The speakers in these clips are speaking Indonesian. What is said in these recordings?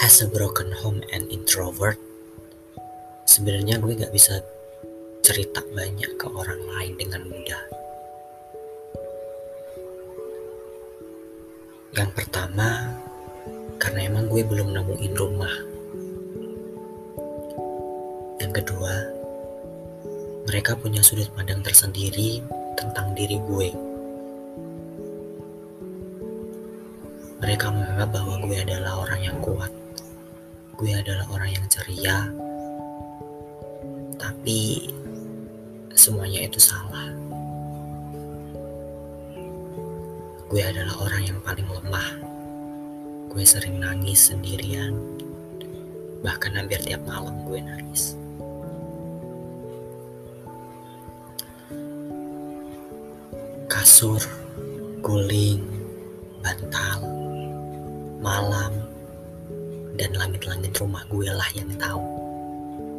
As a broken home and introvert, sebenarnya gue gak bisa cerita banyak ke orang lain dengan mudah. Yang pertama, karena emang gue belum nemuin rumah. Yang kedua, mereka punya sudut pandang tersendiri tentang diri gue. Mereka menganggap bahwa gue adalah orang yang kuat. Gue adalah orang yang ceria. Tapi semuanya itu salah. Gue adalah orang yang paling lemah. Gue sering nangis sendirian. Bahkan hampir tiap malam gue nangis. Kasur, guling, bantal, malam, dan langit-langit rumah gue lah yang tahu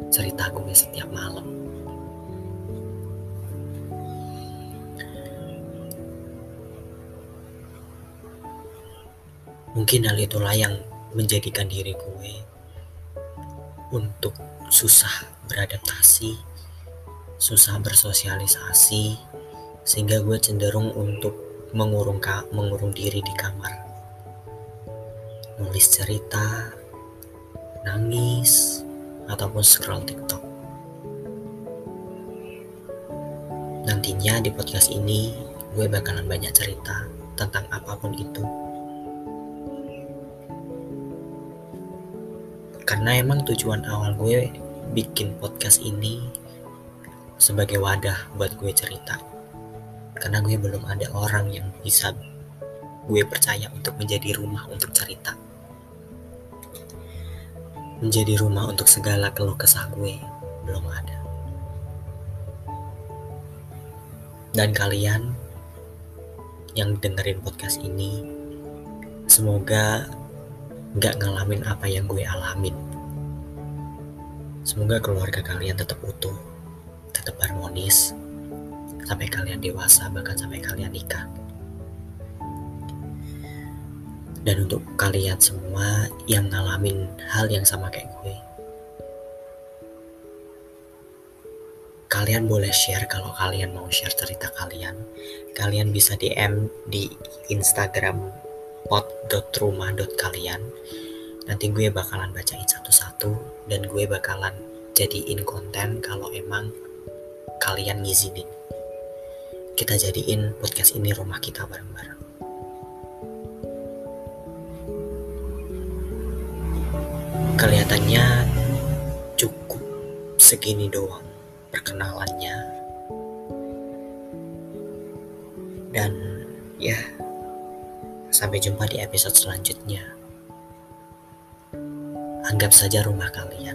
cerita gue setiap malam. Mungkin hal itulah yang menjadikan diri gue untuk susah beradaptasi, susah bersosialisasi, sehingga gue cenderung untuk mengurung, mengurung diri di kamar nulis cerita, nangis, ataupun scroll TikTok. Nantinya di podcast ini gue bakalan banyak cerita tentang apa pun itu. Karena emang tujuan awal gue bikin podcast ini sebagai wadah buat gue cerita. Karena gue belum ada orang yang bisa gue percaya untuk menjadi rumah untuk cerita. Menjadi rumah untuk segala keluh kesah gue belum ada. Dan kalian yang dengerin podcast ini, semoga gak ngalamin apa yang gue alamin. Semoga keluarga kalian tetap utuh, tetap harmonis, sampai kalian dewasa, bahkan sampai kalian nikah. Dan untuk kalian semua yang ngalamin hal yang sama kayak gue. Kalian boleh share kalau kalian mau share cerita kalian. Kalian bisa DM di Instagram pot.rumah.kalian. Nanti gue bakalan bacain satu-satu dan gue bakalan jadiin konten kalau emang kalian ngizinin. Kita jadiin podcast ini rumah kita bareng-bareng. Kelihatannya cukup segini doang perkenalannya. Dan ya, sampai jumpa di episode selanjutnya. Anggap saja rumah kalian.